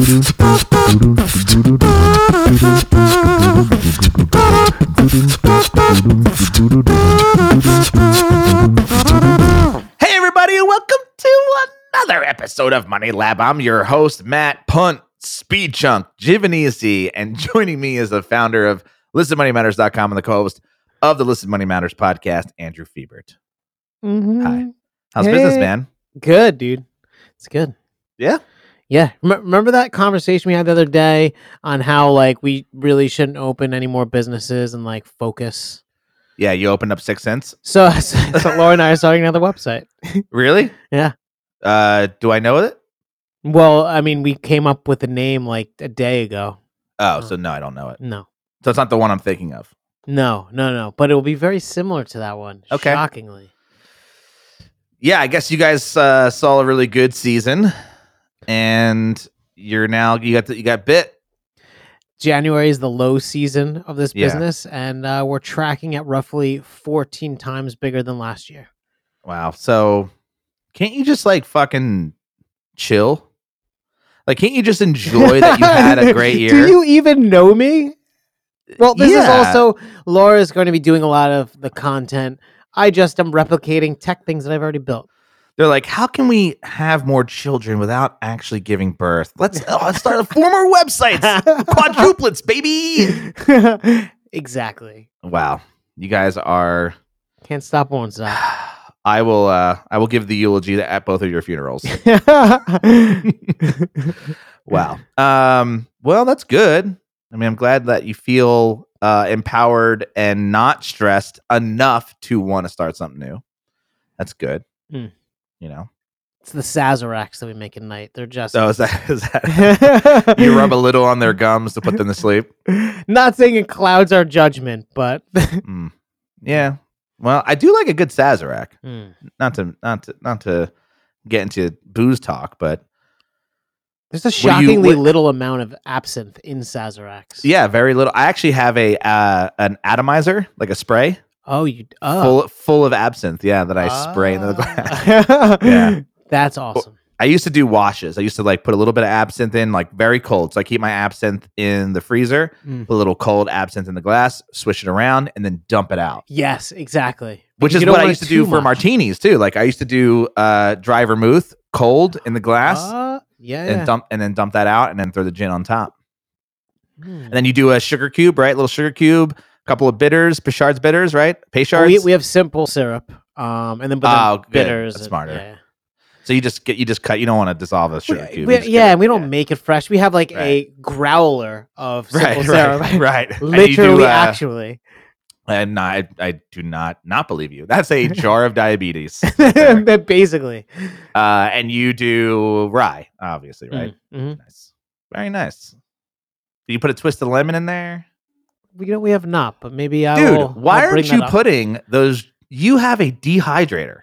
Hey, everybody, and welcome to another episode of Money Lab. I'm your host, Matt Punt, Speed Chunk, and joining me is the founder of ListenMoneyMatters.com and the co host of the Listen Money Matters podcast, Andrew Fiebert. Mhm. Hi. How's business, man? Good, dude. It's good. Yeah. Yeah. Remember that conversation we had the other day on how like we really shouldn't open any more businesses and like focus. Yeah, you opened up Six Cents. So, so, so Laura and I are starting another website. Really? Yeah. Uh, do I know it? Well, I mean, we came up with the name like a day ago. Oh, Oh. so no, I don't know it. No, So it's not the one I'm thinking of. no, no, no. But it will be very similar to that one. Okay. Shockingly. Yeah, I guess you guys uh, saw a really good season, and you're now you got the, you got bit. January is the low season of this Yeah. business, and uh, we're tracking at roughly 14 times bigger than last year. Wow. So can't you just like fucking chill? Like, can't you just enjoy that you had a great year? Do you even know me? Well, this is Yeah. also Laura's going to be doing a lot of the content. I just am replicating tech things that I've already built. They're like, how can we have more children without actually giving birth? Let's, oh, let's start four more websites, quadruplets, baby. exactly. Wow, you guys are. Can't stop, won't stop. I will. uh I will give the eulogy at both of your funerals. Wow. Um, well, that's good. I mean, I'm glad that you feel uh, empowered and not stressed enough to want to start something new. That's good. Mm. You know. it's the Sazeracs that we make at night. They're just. So is that is that you rub a little on their gums to put them to sleep? Not saying it clouds our judgment, but Mm. Yeah. Well, I do like a good Sazerac. Hmm. Not to not to not to get into booze talk, but there's a do you- shockingly what- little amount of absinthe in Sazeracs. yeah, very little. I actually have a uh, an atomizer, like a spray, Oh, you. Oh. full full of absinthe. Yeah, that I spray into the glass. glass. Yeah. That's awesome. I used to do washes. I used to like put a little bit of absinthe in, like very cold. So I keep my absinthe in the freezer, Mm. put a little cold absinthe in the glass, swish it around, and then dump it out. Yes, exactly. Which is what I used to do too for martinis too. Like I used to do uh dry vermouth cold in the glass Uh, yeah. and yeah. dump and then dump that out and then throw the gin on top. Hmm. And then you do a sugar cube, right? Little sugar cube, a couple of bitters, Peychaud's bitters, right? Peychaud's. we, we have simple syrup, um, and then but then Oh, good. bitters. That's and- smarter. yeah. so you just get you just cut. You don't want to dissolve a sugar cube. we- yeah, and we don't make it fresh. We have like a growler of simple right, syrup. right, right. Literally, do, uh, actually. And no, I, I do not not believe you. That's a jar of diabetes. Basically. uh, and you do rye, obviously, right? Mhm. Nice, very nice. Do you put a twist of lemon in there, you know we have not, but maybe I dude? will. why I'll aren't you up. putting those? You have a dehydrator.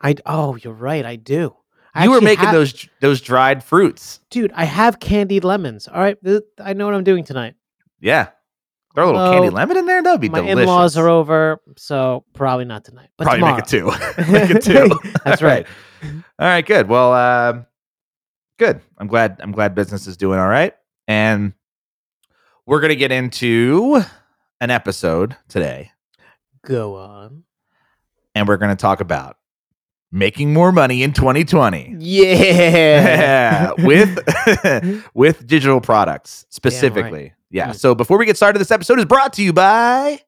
I oh, you're right. I do. I you were making have- those those dried fruits. dude. I have candied lemons. All right, I know what I'm doing tonight. Yeah, throw a little Although, candy lemon in there. That'd be My delicious. in-laws are over, so probably not tonight. But Probably tomorrow. make it two. make it two. That's right. All right, good. Well, um, good. I'm glad. I'm glad business is doing all right, and we're gonna get into an episode today, Go on. and we're gonna talk about making more money in 2020. Yeah. With with digital products specifically. Yeah. Mm. So before we get started, this episode is brought to you by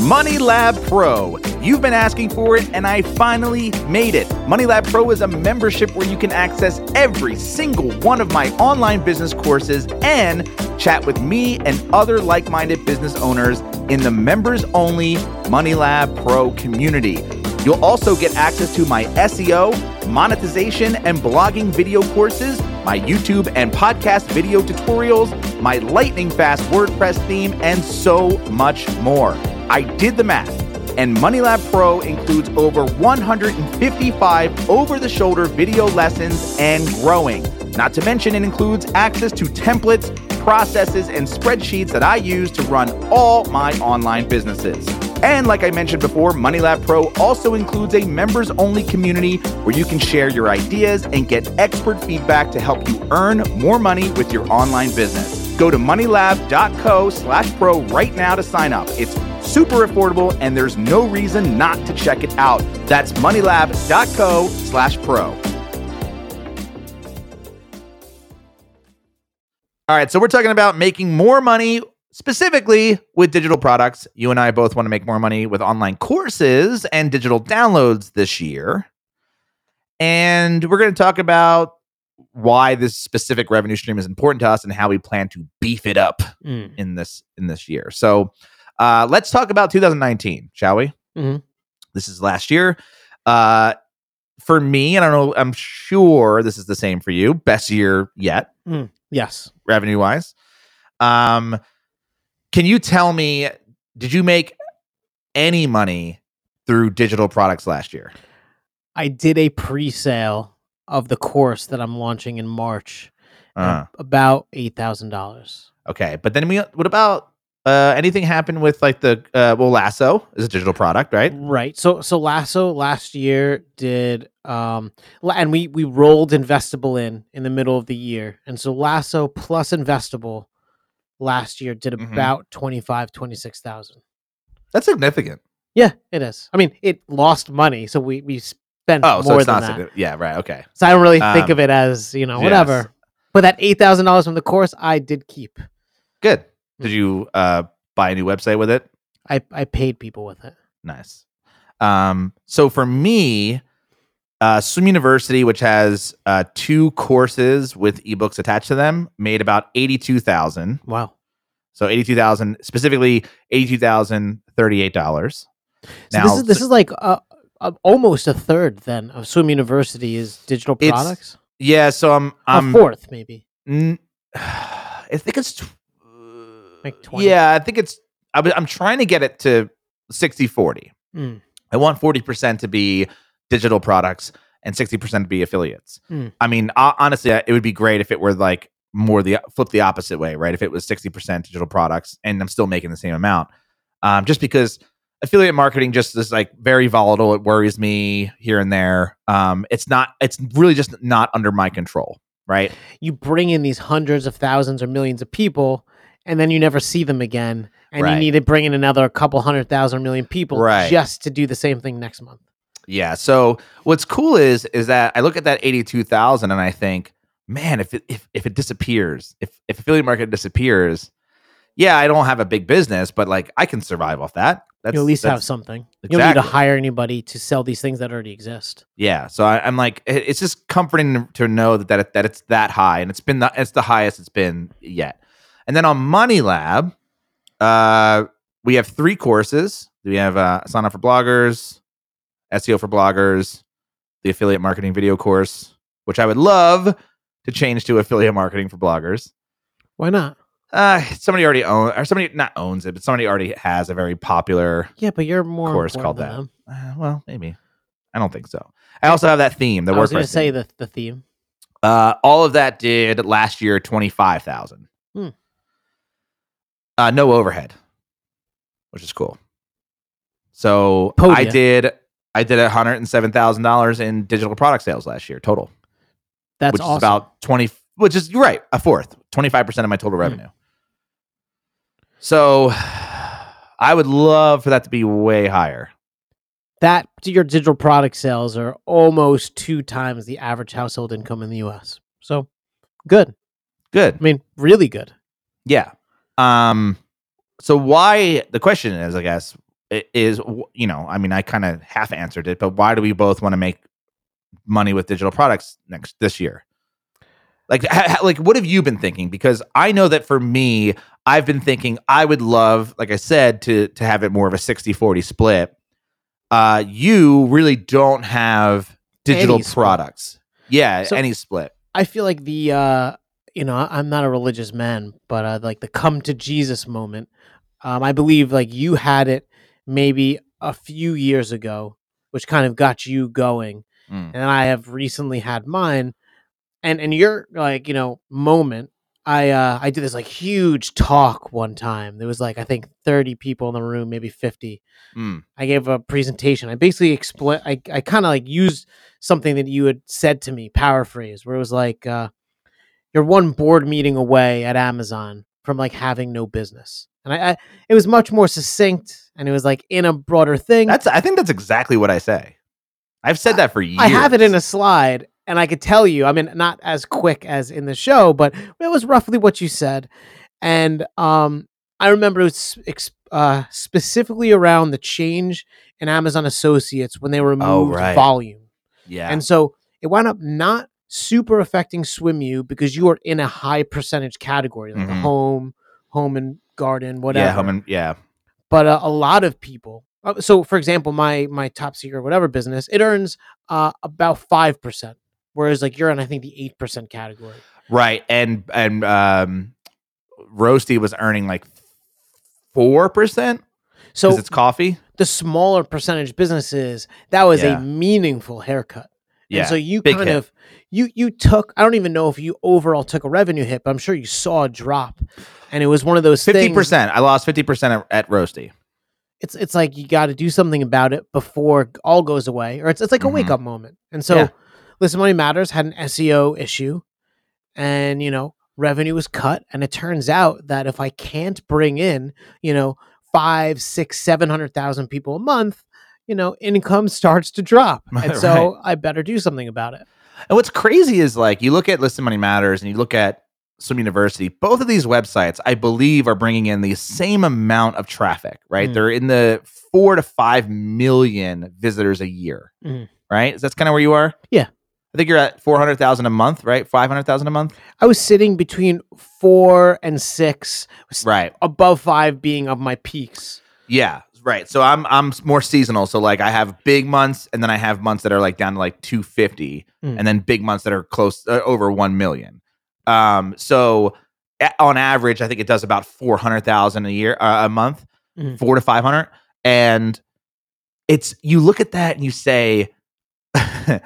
Money Lab Pro. You've been asking for it, and I finally made it. Money Lab Pro is a membership where you can access every single one of my online business courses and chat with me and other like minded business owners in the members only Money Lab Pro community. You'll also get access to my SEO, monetization, and blogging video courses, my YouTube and podcast video tutorials, my lightning fast WordPress theme, and so much more. I did the math, and MoneyLab Pro includes over 155 over the shoulder video lessons and growing. Not to mention, it includes access to templates, processes, and spreadsheets that I use to run all my online businesses. And like I mentioned before, MoneyLab Pro also includes a members only community where you can share your ideas and get expert feedback to help you earn more money with your online business. Go to moneylab.co slash pro right now to sign up. It's super affordable and there's no reason not to check it out. That's moneylab.co slash pro. All right, so we're talking about making more money specifically with digital products. You and I both want to make more money with online courses and digital downloads this year. And we're going to talk about why this specific revenue stream is important to us and how we plan to beef it up Mm. in this in this year. So, uh, let's talk about 2019, shall we? Mhm. This is last year. Uh, for me, and I don't know, I'm sure this is the same for you. Best year yet Yes. revenue wise. Um, can you tell me, did you make any money through digital products last year? I did a pre-sale of the course that I'm launching in March. Uh, about eight thousand dollars. okay, but then we, what about uh, anything happen with like the uh, well, Lasso is a digital product, right? Right. So so Lasso last year did um and we we rolled investable in in the middle of the year. And so Lasso plus investable last year did Mhm. about 25 26,000. That's significant. Yeah, it is. I mean, it lost money, so we we spent Oh, so more it's than not that. significant. Yeah, right. Okay. So I don't really think Um, of it as, you know, whatever yes. whatever. But that $8,000 from the course I did keep. Good. Did you uh, buy a new website with it? I I paid people with it. Nice. Um, so for me, uh, Swim University, which has uh, two courses with ebooks attached to them, made about eighty-two thousand. Wow. So eighty-two thousand, specifically eighty-two thousand thirty-eight dollars. So this is this is like uh, uh, almost a third then of Swim University is digital products. yeah. So I'm, a I'm fourth maybe. n- I think it's Like 20? Yeah, I think it's. I'm trying to get it to 60-40. Mm. I want 40% to be digital products and 60% to be affiliates. Hmm. I mean, ho- honestly, it would be great if it were like more the flip the opposite way, right? If it was 60% digital products and I'm still making the same amount. Um, just because affiliate marketing just is like very volatile. It worries me here and there. Um, it's not, it's really just not under my control, right? You bring in these hundreds of thousands or millions of people, and then you never see them again, and Right. you need to bring in another couple hundred thousand people Right. just to do the same thing next month. Yeah. So what's cool is is that I look at that eighty two thousand and I think, man, if it if, if it disappears, if if affiliate market disappears, yeah, I don't have a big business, but like I can survive off that. That's you at least have something. You don't need to hire anybody to sell these things that already exist. Yeah. So I, I'm like, it- it's just comforting to know that that, it, that it's that high, and it's been the, it's the highest it's been yet. And then on Money Lab, uh, we have three courses. We have uh, sign up for bloggers, SEO for bloggers, the affiliate marketing video course, which I would love to change to affiliate marketing for bloggers. Why not? Uh, somebody already owns, or somebody not owns it, but somebody already has a very popular Yeah, but you're more course called than that. them. Uh, well, maybe. I don't think so. I also have that theme, the I was going to say the the theme. Uh, all of that did last year twenty five thousand. Hmm. Uh, no overhead, which is cool. So I did I did hundred and seven thousand dollars in digital product sales last year total, That's which awesome. is about twenty. Which is you're right, a fourth, twenty five percent of my Hmm. total revenue. So I would love for that to be way higher. that your digital product sales are almost two times the average household income in the U.S. So good. Good. I mean, really good. Yeah. Um. So why the question is, I guess, is you know, I mean, I kind of half answered it, but why do we both want to make money with digital products next this year? Like, ha, like, what have you been thinking? Because I know that for me, I've been thinking I would love, like I said, to to have it more of a 60-40 split. Uh, you really don't have digital Any split. products. Yeah, So- any split. I feel like the uh you know I'm not a religious man, but uh, like the come to Jesus moment. Um, I believe like you had it maybe a few years ago, which kind of got you going, Mm. and I have recently had mine, and and your like you know moment I uh, I did this like huge talk one time. There was like I think thirty people in the room, maybe fifty. Mm. I gave a presentation. I basically explain. I I kind of like used something that you had said to me, paraphrase, where it was like, uh, "You're one board meeting away at Amazon from like having no business." And I, I it was much more succinct, and it was like in a broader thing. That's I think that's exactly what I say. I've said that for years. I have it in a slide, and I could tell you. I mean, not as quick as in the show, but it was roughly what you said. And um, I remember it was ex- uh, specifically around the change in Amazon Associates when they removed Oh, right. volume, yeah. and so it wound up not super affecting swim you because you are in a high percentage category, like Mhm. home, home and garden, whatever yeah, home and yeah. but uh, a lot of people uh, so for example my my top secret whatever business it earns uh, about 5% whereas like you're in i think the 8% category Right. And and um Roasty was earning like four percent so it's coffee. the smaller percentage businesses that was Yeah. a meaningful haircut Yeah. and so you kind hit. of you you took i don't even know if you overall took a revenue hit but i'm sure you saw a drop and it was one of those Fifty things percent. I lost fifty percent at, at Roasty. it's it's like you got to do something about it before all goes away, or it's it's like a Mhm. wake up moment. And so, Yeah. Listen Money Matters had an SEO issue, and you know revenue was cut, and it turns out that if I can't bring in you know five, six, seven hundred thousand people a month, you know income starts to drop, and Right. so I better do something about it. And what's crazy is like you look at Listen Money Matters and you look at Swim University. Both of these websites, I believe, are bringing in the same amount of traffic. Right? Mm. They're in the four to five million visitors a year. Mhm. Right? Is that's kind of where you are? Yeah. I think you're at four hundred thousand a month, right? Five hundred thousand a month, I was sitting between four and six, right? above five being of my peaks. Yeah, right. So I'm I'm more seasonal. So like I have big months, and then I have months that are like down to like 250, Mm. and then big months that are close uh, over one million. Um, so a- on average, I think it does about four hundred thousand a year, uh, a month, Mhm. four to five hundred, and it's you look at that and you say.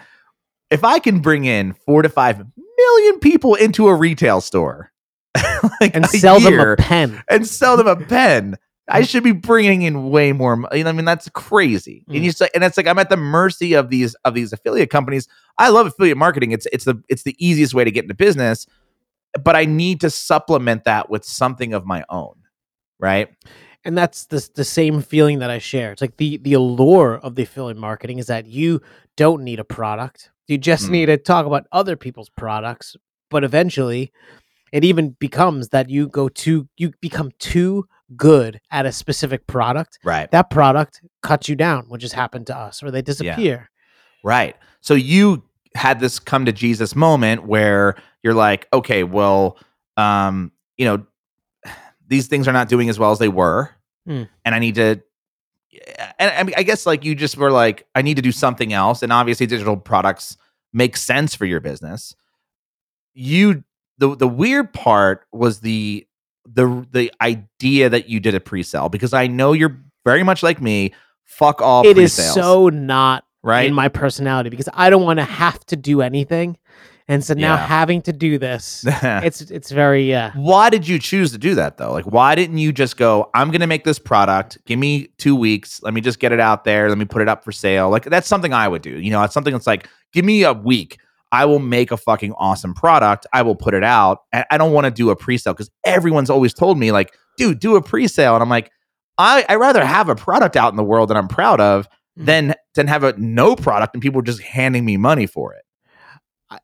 If I can bring in four to five million people into a retail store like And sell them a pen. and sell them a pen. I should be bringing in way more. mo- You know, I mean, that's crazy. Mm. And you say, and it's like I'm at the mercy of these of these affiliate companies. I love affiliate marketing. It's it's the it's the easiest way to get into business, but I need to supplement that with something of my own, right? and that's the the same feeling that I share. It's like the the allure of the affiliate marketing is that you don't need a product. You just Mm. need to talk about other people's products, but eventually it even becomes that you go to you become too good at a specific product. Right. That product cuts you down, which has happened to us, or they disappear. Right. So you had this come to Jesus moment where you're like, okay, well, um, you know, these things are not doing as well as they were, Hmm. and I need to. And I, mean, I guess like you just were like, I need to do something else, and obviously digital products make sense for your business. You the the weird part was the the the idea that you did a pre-sale because I know you're very much like me. Fuck all It is pre-sales, so not right. in my personality because I don't want to have to do anything. And so now Yeah. having to do this, it's it's very uh why did you choose to do that though? Like, why didn't you just go, I'm going to make this product. Give me two weeks. Let me just get it out there. Let me put it up for sale. Like, that's something I would do. You know, it's something that's like, give me a week. I will make a fucking awesome product. I will put it out. And I don't want to do a pre sale because everyone's always told me, like, dude, do a pre sale. And I'm like, I, I rather have a product out in the world that I'm proud of Mhm. than than have a no product and people just handing me money for it.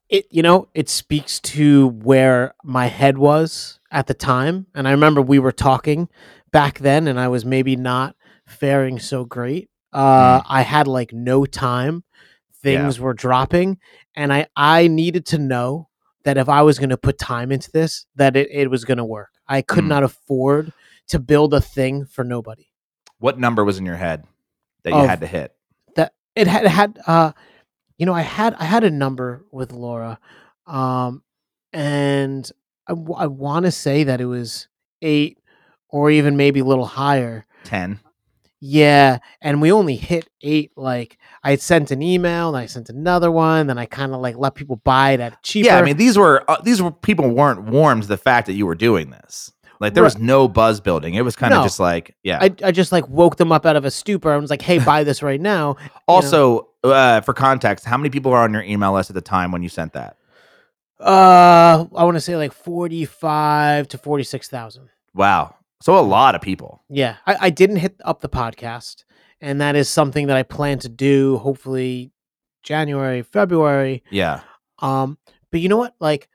It you know it speaks to where my head was at the time and i remember we were talking back then and i was maybe not faring so great uh i had like no time things were dropping and i i needed to know that if i was going to put time into this that it, it was going to work i could Mm. not afford to build a thing for nobody What number was in your head that you Of- had to hit? that it had had uh you know i had i had a number with laura um and I want to say that it was eight or even maybe a little higher 10. Yeah, and we only hit eight. Like I sent an email, and I sent another one. Then I kind of like let people buy it at cheaper. Yeah, I mean these were uh, these were people weren't warm to the fact that you were doing this. Like there was no buzz building. It was kind of No. just like yeah. I, I just like woke them up out of a stupor. I was like, "Hey, buy this right now." also, uh, for context, how many people were on your email list at the time when you sent that? Uh, I want to say like forty-five to forty-six thousand. Wow, so a lot of people. Yeah, I, I didn't hit up the podcast, and that is something that I plan to do. Hopefully, January, February. Yeah, Um, but you know what? Like,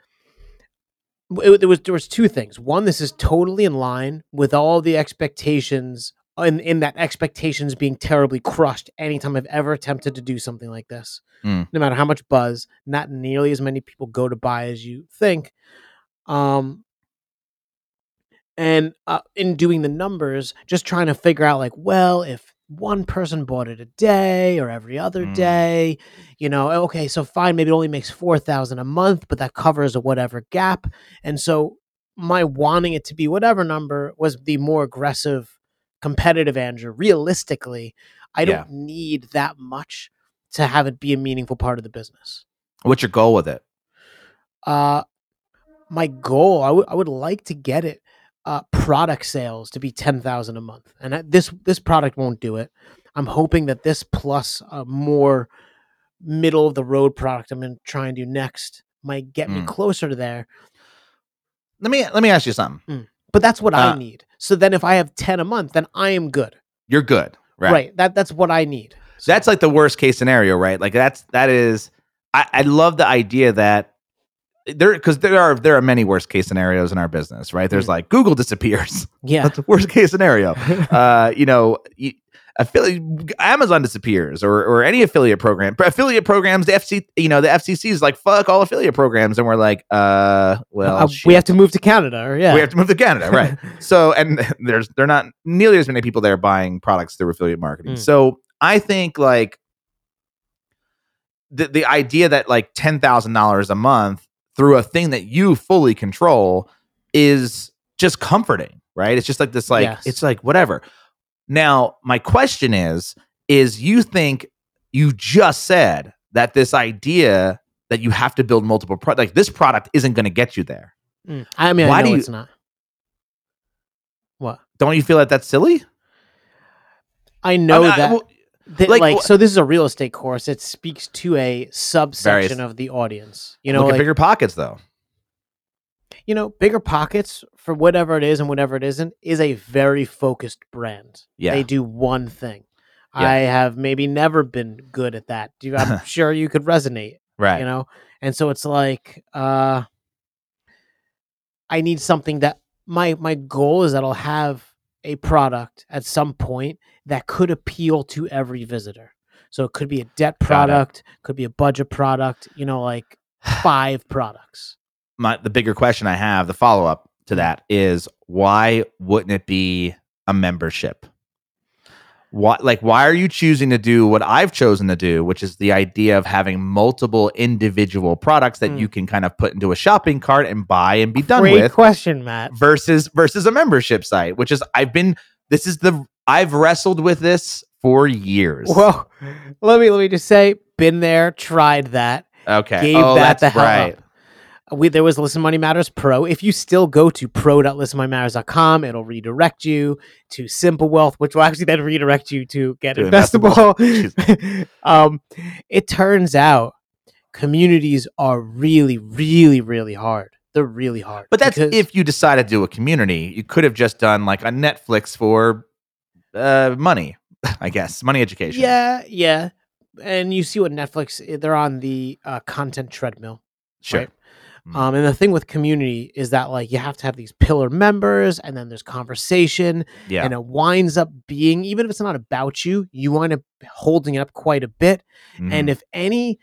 it, there was there was two things. One, this is totally in line with all the expectations, in in that expectations being terribly crushed anytime I've ever attempted to do something like this. Mm. No matter how much buzz, not nearly as many people go to buy as you think. Um, and uh, in doing the numbers, just trying to figure out like, well, if one person bought it a day or every other Mm. day, you know, okay, so fine, maybe it only makes four thousand a month, but that covers a whatever gap. And so my wanting it to be whatever number was the more aggressive, competitive Andrew. Realistically, I Yeah. don't need that much to have it be a meaningful part of the business. what's your goal with it? Uh, my goal, I would I would like to get it uh, product sales to be ten thousand a month, and this this product won't do it. I'm hoping that this plus a more middle of the road product I'm going to try and do next might get me Mm. closer to there. Let me let me ask you something. But that's what I Uh, need. So then, if I have ten a month, then I am good. You're good, right? Right. That that's what I need. So that's like the worst case scenario, right? Like that's that is. I, I love the idea that there because there are there are many worst case scenarios in our business, right? There's Mm. like Google disappears. yeah. That's the worst case scenario. uh, you know, affiliate Amazon disappears or or any affiliate program. Affiliate programs, the FC, you know, the FCC is like fuck all affiliate programs, and we're like, uh, well, Uh, we have to move to Canada. Or, yeah. we have to move to Canada, right? so, and there's they're not nearly as many people there buying products through affiliate marketing. Mm. So, I think like the the idea that like ten thousand dollars a month through a thing that you fully control is just comforting, right? It's just like this, like Yes. it's like whatever. Now, my question is: is you think you just said that this idea that you have to build multiple products, like this product isn't going to get you there? Mm. I mean, Why I know do you- it's not. What? Don't you feel that that's silly? I know I mean, I- that. well, Like, like, so this is a real estate course it speaks to a subsection Various- of the audience you know look like, bigger pockets though. you know bigger pockets for whatever it is and whatever it isn't is a very focused brand Yeah. they do one thing Yeah. i have maybe never been good at that Do i'm sure you could resonate Right. you know and so it's like uh i need something that my my goal is that i'll have a product at some point that could appeal to every visitor. So it could be a debt product could be a budget product you know like five products. My the bigger question I have, the follow up to hmm. that is why wouldn't it be a membership? Why like why are you choosing to do what I've chosen to do, which is the idea of having multiple individual products that Mm. you can kind of put into a shopping cart and buy and be done great with question matt versus versus a membership site, which is I've been this is the I've wrestled with this for years. well let me let me just say been there tried that okay. gave oh, that that's the hell right. up. We, there was Listen Money Matters Pro. If you still go to pro.listenmoneymatters.com, it'll redirect you to Simple Wealth, which will actually then redirect you to Get To Investable. um, it turns out communities are really, really, really hard. They're really hard. But that's because- if you decided to do a community. You could have just done like a Netflix for uh, money, I guess, money education. yeah, yeah. And you see what Netflix, eh, they're on the uh, content treadmill. sure. right. Mm. Um, and the thing with community is that like you have to have these pillar members, and then there's conversation, Yeah. and it winds up being even if it's not about you, you wind up holding it up quite a bit. Mhm. And if any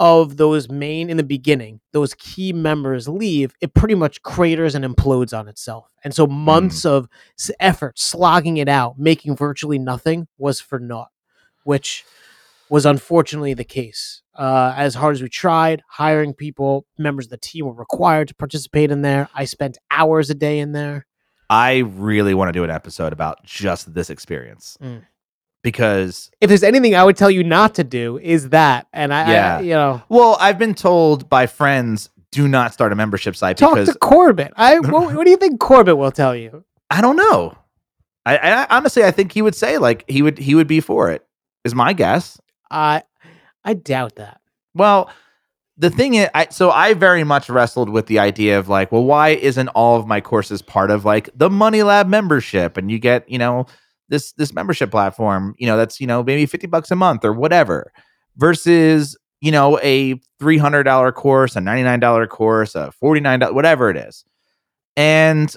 of those main in the beginning, those key members leave, it pretty much craters and implodes on itself. And so months of effort slogging it out, making virtually nothing was for naught, which was unfortunately the case. Uh, as hard as we tried, hiring people, members of the team were required to participate in there. I spent hours a day in there. I really want to do an episode about just this experience. Mm. because If there's anything I would tell you not to do, is that. And I, Yeah. I you know, well, I've been told by friends do not start a membership site talk because to Corbett. I what, what do you think Corbett will tell you? I don't know. I, I honestly I think he would say like he would he would be for it. Is my guess. I I doubt that. Well, the thing is, I, so I very much wrestled with the idea of like, well, why isn't all of my courses part of like the Money Lab membership, and you get you know this this membership platform, you know, that's you know maybe fifty bucks a month or whatever, versus you know a three hundred dollar course, a ninety nine dollar course, a forty nine dollar whatever it is, and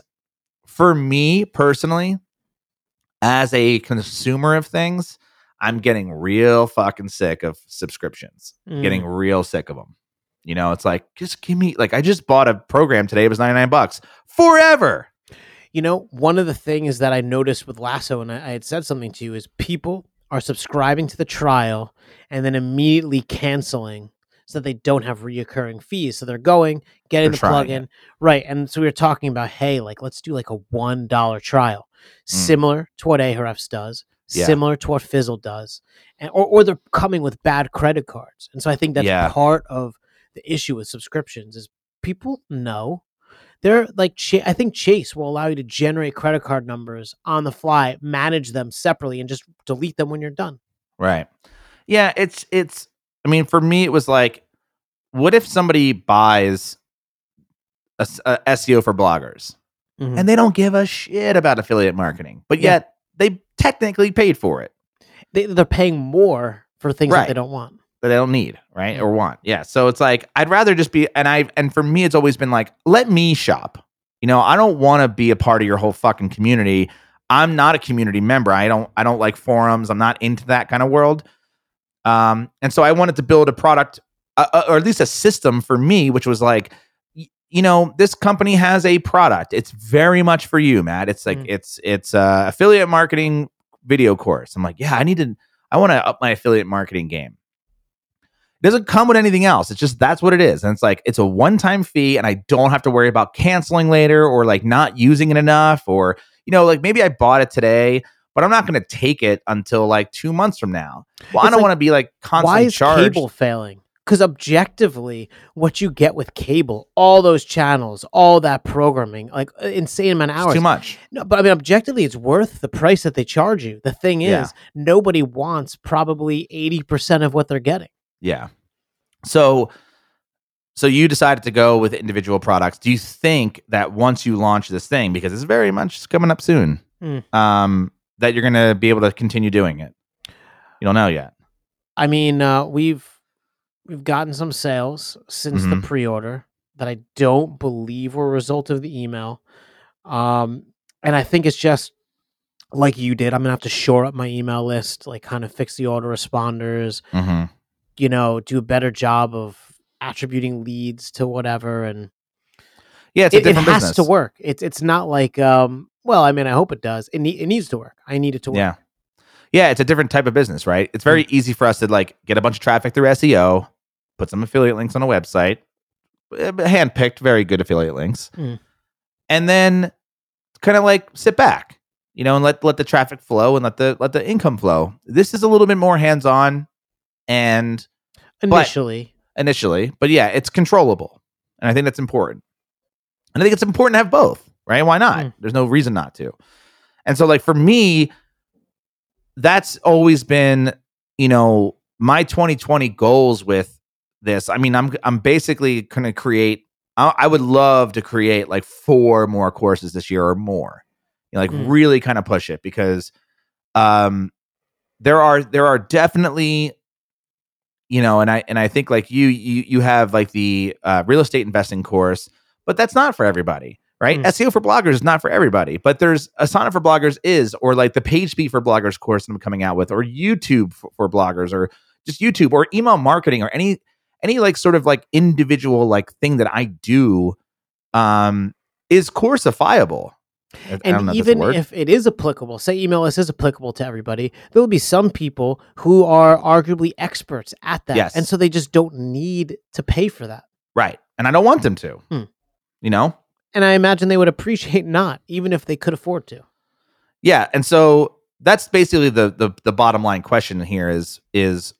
for me personally, as a consumer of things, I'm getting real fucking sick of subscriptions Mm. getting real sick of them. You know, it's like just give me like I just bought a program today. It was ninety nine bucks forever. You know, one of the things that I noticed with Lasso, and I, I had said something to you, is people are subscribing to the trial and then immediately canceling so that they don't have reoccurring fees. So they're going, getting They're the plugin, right? And so we were talking about, hey, like let's do like a one dollar trial, similar to what Ahrefs does, Mm. Yeah. similar to what Fizzle does, and or, or they're coming with bad credit cards. And so I think that's Yeah. part of the issue with subscriptions is people know they're like I think Chase will allow you to generate credit card numbers on the fly, manage them separately, and just delete them when you're done. Right. Yeah, it's it's I mean, for me it was like, what if somebody buys a SEO for bloggers Mhm. and they don't give a shit about affiliate marketing, but Yeah. yet they technically paid for it. they, they're paying more for things that they don't want. that they don't need, right? Or want. Yeah. So it's like I'd rather just be and I and for me it's always been like let me shop. You know, I don't want to be a part of your whole fucking community. I'm not a community member. I don't I don't like forums. I'm not into that kind of world. Um and so I wanted to build a product uh, uh, or at least a system for me which was like you know, this company has a product. It's very much for you, Matt. It's like Mm. it's it's uh affiliate marketing video course. I'm like, yeah, I need to I want to up my affiliate marketing game. It doesn't come with anything else. It's just that's what it is. And it's like it's a one-time fee and I don't have to worry about canceling later or like not using it enough or you know, like maybe I bought it today, but I'm not going to take it until like 2 months from now. Well, I don't like, want to be like constantly Why is charged. cable failing? Because objectively, what you get with cable, all those channels, all that programming, like uh, insane amount of It's hours. too much. No, but I mean, objectively, it's worth the price that they charge you. The thing is, Yeah. nobody wants probably eighty percent of what they're getting. Yeah. So so you decided to go with individual products. Do you think that once you launch this thing because it's very much coming up soon, Mm. um that you're going to be able to continue doing it? You don't know yet. I mean, uh, we've we've gotten some sales since the Mhm. pre-order that I don't believe were a result of the email, um, and I think it's just like you did. I'm gonna have to shore up my email list, like kind of fix the autoresponders, Mhm. you know, do a better job of attributing leads to whatever, and Yeah, it's a it, it has business. to work. It's it's not like um. Well, I mean, I hope it does. It ne- it needs to work. I need it to work. Yeah. Yeah, it's a different type of business, right? It's very easy for us to like get a bunch of traffic through SEO, put some affiliate links on a website, handpicked, very good affiliate links, Mm. and then kind of like sit back, you know, and let let the traffic flow and let the let the income flow. This is a little bit more hands on, and Initially, initially, but yeah, it's controllable, and I think that's important. And I think it's important to have both, right? Why not? Mm. There's no reason not to. And so, like for me, that's always been, you know, my 2020 goals with this. I mean, I'm I'm basically going to create. I, I would love to create like four more courses this year or more. You know, like Mm. really kind of push it because, um, there are there are definitely you know and i and i think like you you you have like the uh, real estate investing course but that's not for everybody right Mm. seo for bloggers is not for everybody but there's asana for bloggers is or like the page speed for bloggers course that i'm coming out with or youtube for, for bloggers or just youtube or email marketing or any any like sort of like individual like thing that i do um is coursifiable I- I don't know and if that's a even if it is applicable, say email list is applicable to everybody, there will be some people who are arguably experts at that, Yes. and so they just don't need to pay for that. right and i don't want them to Hmm. you know And I imagine they would appreciate not, even if they could afford to. Yeah, and so that's basically the, the the bottom line question here is is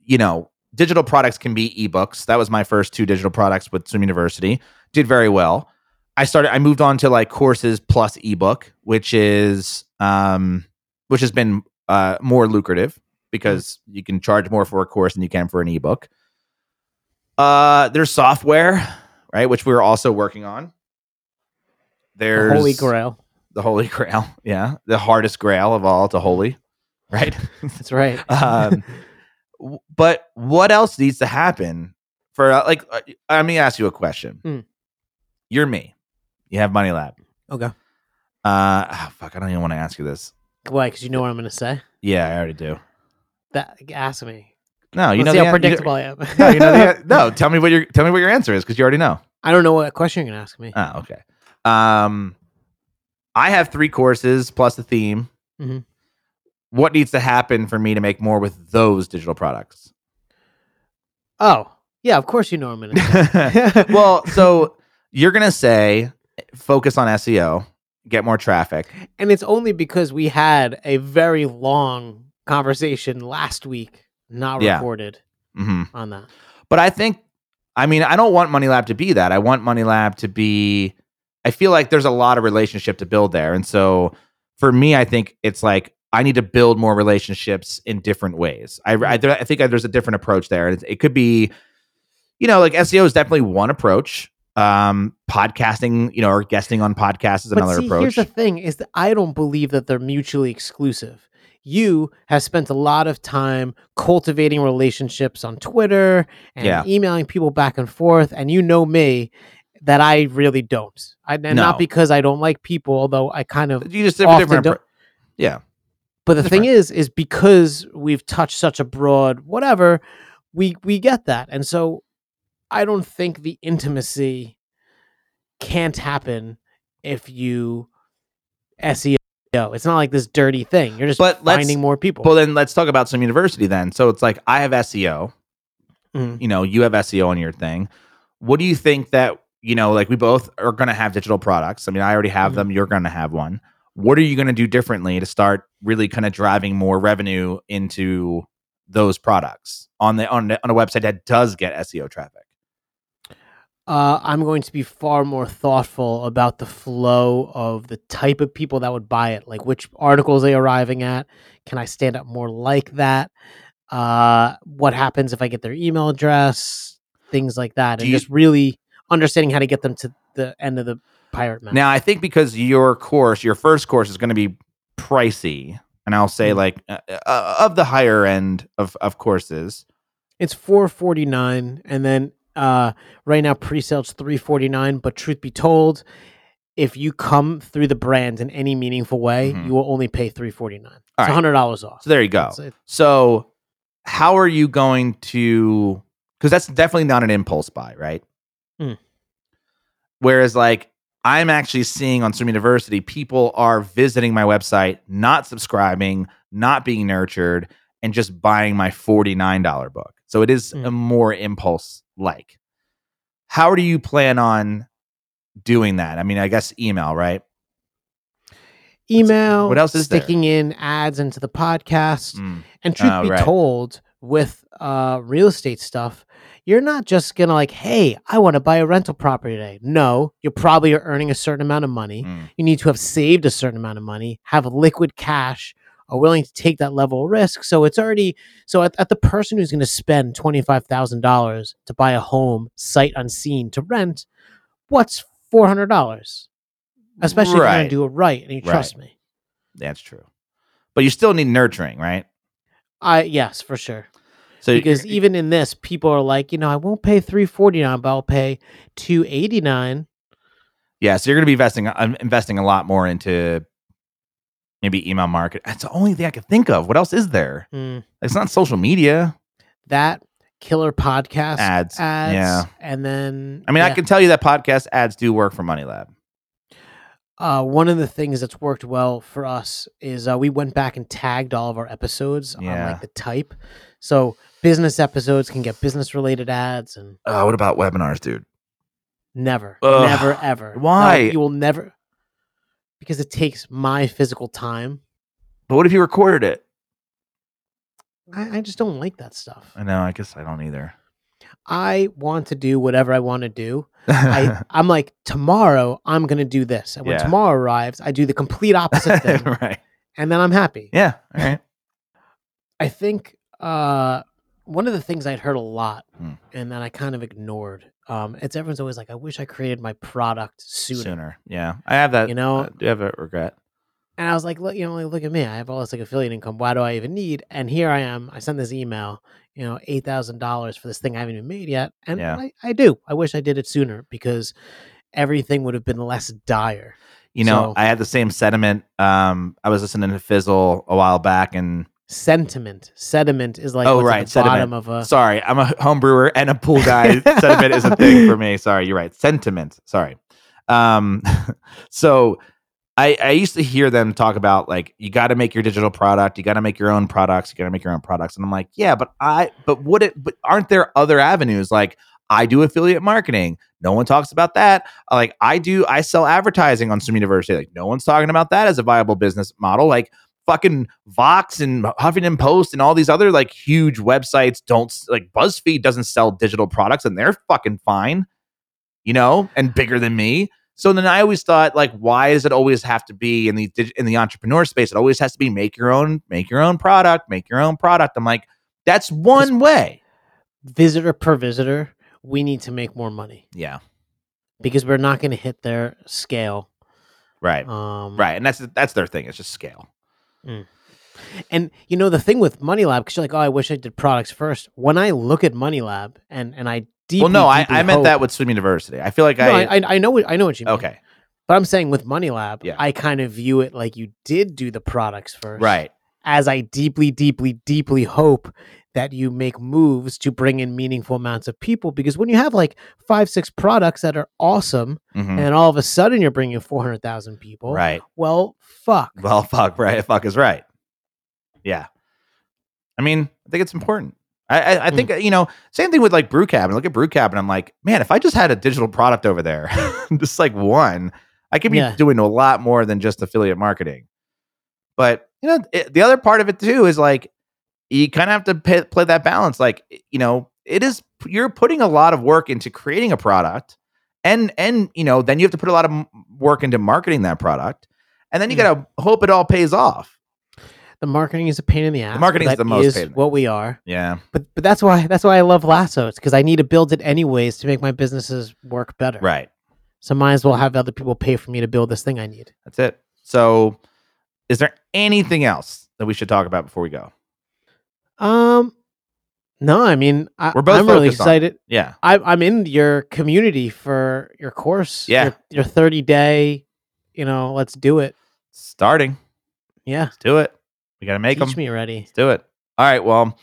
you know digital products can be ebooks. That was my first two digital products with swim university. Did very well. I started i moved on to like courses plus ebook which is um which has been uh more lucrative because you can charge more for a course than you can for an ebook. Uh there's software right which we are also working on The there's Holy Grail. the holy grail yeah the hardest grail of all to holy right That's right. um but what else needs to happen for uh, like uh, let me ask you a question Hmm. you're me you have money lab okay. uh ah, fuck i don't even want to ask you this Why? Because you know what I'm going to say. yeah i already do That ask me. No you Let's know see the how an- you- predictable I am. no, you know the, no tell me what your tell me what your answer is because you already know I don't know what question you're going to ask me. oh okay um i have three courses plus a theme Mhm. what needs to happen for me to make more with those digital products oh, yeah. Of course you know I'm to well, so you're gonna say focus on SEO, get more traffic. and it's only because we had a very long conversation last week, not Yeah. recorded hmm on that. But I think, I mean, I don't want Money Lab to be that. I want Money Lab to be. I feel like there's a lot of relationship to build there, and so for me, I think it's like I need to build more relationships in different ways. I I, I think there's a different approach there. It, it could be, you know, like SEO is definitely one approach. Um, podcasting, you know, or guesting on podcasts is another see, approach. here's the thing: is that I don't believe that they're mutually exclusive. You have spent a lot of time cultivating relationships on Twitter and Yeah. emailing people back and forth, and you know me that I really don't. I, and No. not because I don't like people, although I kind of. you just a different. don't- yeah. But the thing is, is because we've touched such a broad whatever, we we get that, and so I don't think the intimacy can't happen if you SEO. No, it's not like this dirty thing. You're just But finding more people. Well, then let's talk about Swim University then. So it's like I have SEO. Mhm. You know, you have SEO on your thing. What do you think that you know? Like we both are going to have digital products. I mean, I already have Mhm. them. You're going to have one. What are you going to do differently to start really kind of driving more revenue into those products on the on, the, on a website that does get SEO traffic? Uh, I'm going to be far more thoughtful about the flow of the type of people that would buy it. Like which articles they're arriving at. Can I stand up more like that? Uh, what happens if I get their email address? Things like that, Do and you- just really understanding how to get them to the end of the pirate map. Now, I think because your course, your first course, is going to be pricey, and I'll say Mhm. like uh, uh, of the higher end of of courses. It's four forty nine, and then uh, right now pre-sale's three forty nine. But truth be told, if you come through the brand in any meaningful way, Mhm. you will only pay three forty nine. It's hundred dollars off. So there you go. So, how are you going to? Because that's definitely not an impulse buy, right? Mm. Whereas, like, I'm actually seeing on Swim University, people are visiting my website, not subscribing, not being nurtured, and just buying my $49 book. So it is Mm. a more impulse like. How do you plan on doing that? I mean, I guess email, right? email. what else is there? sticking in ads into the podcast? Mm. And truth Oh, be right. told, with uh, real estate stuff, you're not just gonna like, hey, I want to buy a rental property today. No, you probably are earning a certain amount of money. Mm. You need to have saved a certain amount of money, have liquid cash, are willing to take that level of risk. So it's already so at, at the person who's going to spend twenty five thousand dollars to buy a home sight unseen to rent. What's four hundred dollars? Especially if you're going to do it right, and you Right. trust me. That's true. But you still need nurturing, right? I yes, for sure. So because even in this, people are like, you know, I won't pay three forty nine, but I'll pay two eighty nine. Yeah, so you're going to be investing uh, investing a lot more into maybe email market. That's the only thing I could think of. What else is there? It's not social media that killer podcast ads. ads, Yeah. and then I mean, I can tell you that podcast ads do work for Money Lab. Uh, one of the things that's worked well for us is uh, we went back and tagged all of our episodes on like the type. So business episodes can get business related ads and Oh, what about webinars, dude? never, Ugh. never, ever. Why? you will never because it takes my physical time But what if you recorded it? I, I just don't like that stuff. I know. I guess I don't either. I want to do whatever I want to do. I, I'm like, tomorrow I'm gonna do this. And when Yeah. tomorrow arrives, I do the complete opposite thing. right. and then I'm happy. Yeah. All right. I think uh, one of the things I'd heard a lot Hmm. and that I kind of ignored. Um, it's everyone's always like, I wish I created my product sooner. Sooner. Yeah. I have that. You know? I do have a regret. And I was like, look, you know, like, look at me. I have all this like affiliate income. Why do I even need? And here I am. I sent this email, you know, eight thousand dollars for this thing I haven't even made yet. And Yeah. I, I do. I wish I did it sooner because everything would have been less dire. You know, So- I had the same sentiment. Um, I was listening to Fizzle a while back, and Sentiment, sediment is like Oh, right, the sediment. bottom of a. sorry, I'm a home brewer and a pool guy. sediment is a thing for me. Sorry, you're right. Sentiment. Sorry. Um, so I I used to hear them talk about like you got to make your digital product, you got to make your own products, you got to make your own products, and I'm like, yeah, but I but what it but aren't there other avenues like I do affiliate marketing. No one talks about that. Like I do, I sell advertising on Swim University. Like no one's talking about that as a viable business model. Like fucking Vox and Huffington Post and all these other like huge websites don't like BuzzFeed doesn't sell digital products and they're fucking fine, you know, and bigger than me. So then I always thought like, why does it always have to be in the in the entrepreneur space? It always has to be make your own, make your own product, make your own product. I'm like, that's one way. visitor per visitor, we need to make more money Yeah, because we're not going to hit their scale. right, Um, right, and that's that's their thing. It's just scale. Mm. And you know the thing with Money Lab, because you're like, oh, I wish I did products first. When I look at Money Lab, and and I deeply, well, no, I, I meant hope- that with Swim University. I feel like No, I, I, I, I know I know what you mean. okay, but I'm saying with Money Lab, Yeah. I kind of view it like you did do the products first, right, As I deeply, deeply, deeply hope that you make moves to bring in meaningful amounts of people, because when you have like five, six products that are awesome, Mhm. and all of a sudden you're bringing four hundred thousand people, right. Well, fuck. Well, fuck, right. Fuck is right. Yeah. I mean, I think it's important. I, I, I Mm. think, you know, same thing with like Brew Cabin. Look at Brew Cabin. I'm like, man, if I just had a digital product over there, just like one, I could be Yeah. doing a lot more than just affiliate marketing. But, you know, it, the other part of it too is like, you kind of have to pay, play that balance. Like, you know, it is, you're putting a lot of work into creating a product. And, and, you know, then you have to put a lot of work into marketing that product. And then you Mm. got to hope it all pays off. The marketing is a pain in the ass. but marketing is the most is what we are. Yeah. But but that's why that's why I love Lasso. It's because I need to build it anyways to make my businesses work better. Right. So might as well have other people pay for me to build this thing I need. That's it. So, is there anything else that we should talk about before we go? Um, no, I mean I, We're both I'm really excited. Yeah. I, I'm in your community for your course. Yeah. your, your 30 day. You know, let's do it. Starting. Yeah, Let's do it. We got to make teach them. me already. Let's do it. All right. Well,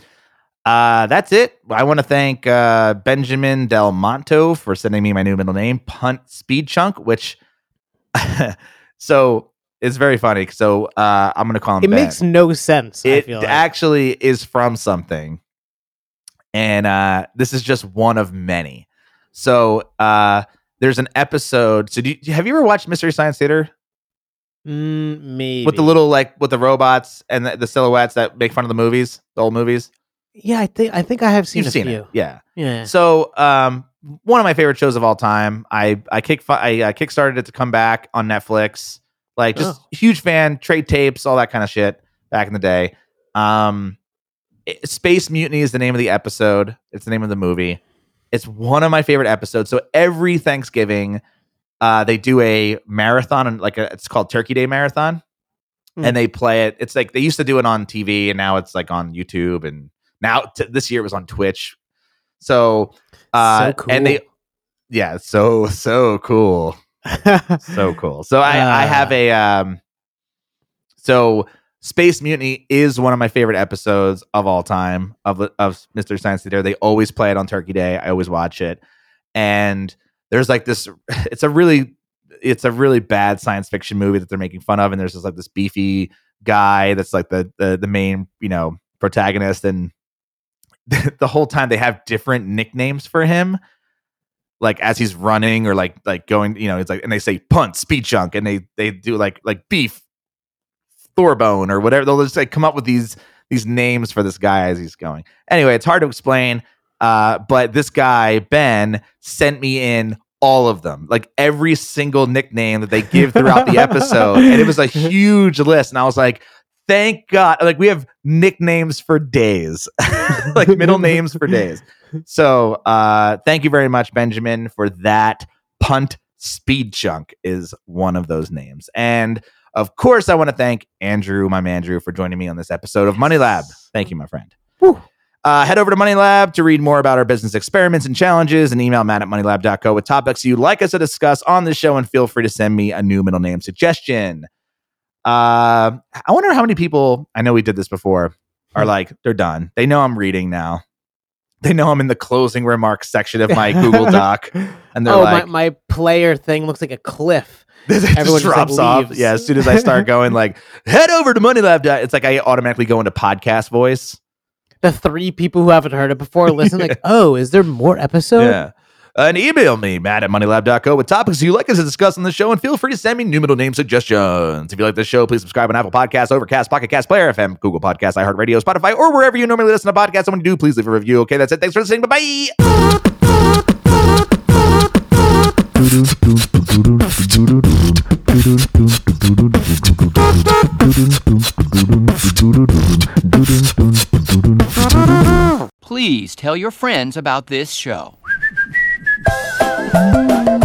uh, that's it. I want to thank uh, Benjamin Del Monto for sending me my new middle name, Punt Speed Chunk, which so it's very funny. So uh, I'm going to call him It Ben. makes no sense. I it feel like. actually is from something and uh this is just one of many so uh there's an episode so do you, have you ever watched mystery science theater Mm, maybe with the little like with the robots and the, the silhouettes that make fun of the movies the old movies Yeah, I think I think I have seen you've a seen few. it yeah Yeah. so um one of my favorite shows of all time i i kick i uh, kickstarted it to come back on netflix like just Oh. huge fan trade tapes all that kind of shit back in the day. Um it- space mutiny is the name of the episode. It's the name of the movie. It's one of my favorite episodes. So every thanksgiving uh they do a marathon and like a, it's called turkey day marathon. Mm. and they play it. It's like they used to do it on tv and now it's like on youtube and now t- this year it was on twitch. So uh so and they yeah so so cool so cool. So i i Ah. have a um so space mutiny is one of my favorite episodes of all time of of mystery science theater. They always play it on turkey day. I always watch it. And there's like this it's a really it's a really bad science fiction movie that they're making fun of and there's just like this beefy guy that's like the the, the main you know protagonist and the whole time they have different nicknames for him like as he's running or like like going you know it's like and they say punt speed chunk and they they do like like beef Thorbone or whatever. They'll just like come up with these these names for this guy as he's going. Anyway, it's hard to explain. Uh, but this guy Ben sent me in all of them, like every single nickname that they give throughout the episode, and it was a huge list. And I was like, thank God, like we have nicknames for days, like middle names for days. So uh, thank you very much, Benjamin, for that. Punt Speed Chunk is one of those names, and of course, I want to thank Andrew, my man Andrew, for joining me on this episode of Money Lab. Thank you, my friend. Uh, head over to Money Lab to read more about our business experiments and challenges and email matt at moneylab.co with topics you'd like us to discuss on the show and feel free to send me a new middle name suggestion. Uh, I wonder how many people, I know we did this before, are like, they're done. They know I'm reading now. They know I'm in the closing remarks section of my Google Doc. And they're oh, like, my, my player thing looks like a cliff. it Everyone just, like, drops off. leaves. Yeah, as soon as I start going like, head over to MoneyLab. dot- It's like I automatically go into podcast voice. The three people who haven't heard it before listen, like, oh, is there more episodes? yeah. And email me, Matt at moneylab.co with topics you'd like us to discuss on the show. And feel free to send me new middle name suggestions. If you like this show, please subscribe on Apple Podcasts, Overcast, Pocket Cast, Player FM, Google Podcasts, iHeartRadio, Spotify, or wherever you normally listen to podcasts. And when you do, please leave a review. Okay, that's it. Thanks for listening. Bye bye. Please tell your friends about this show. Thank you.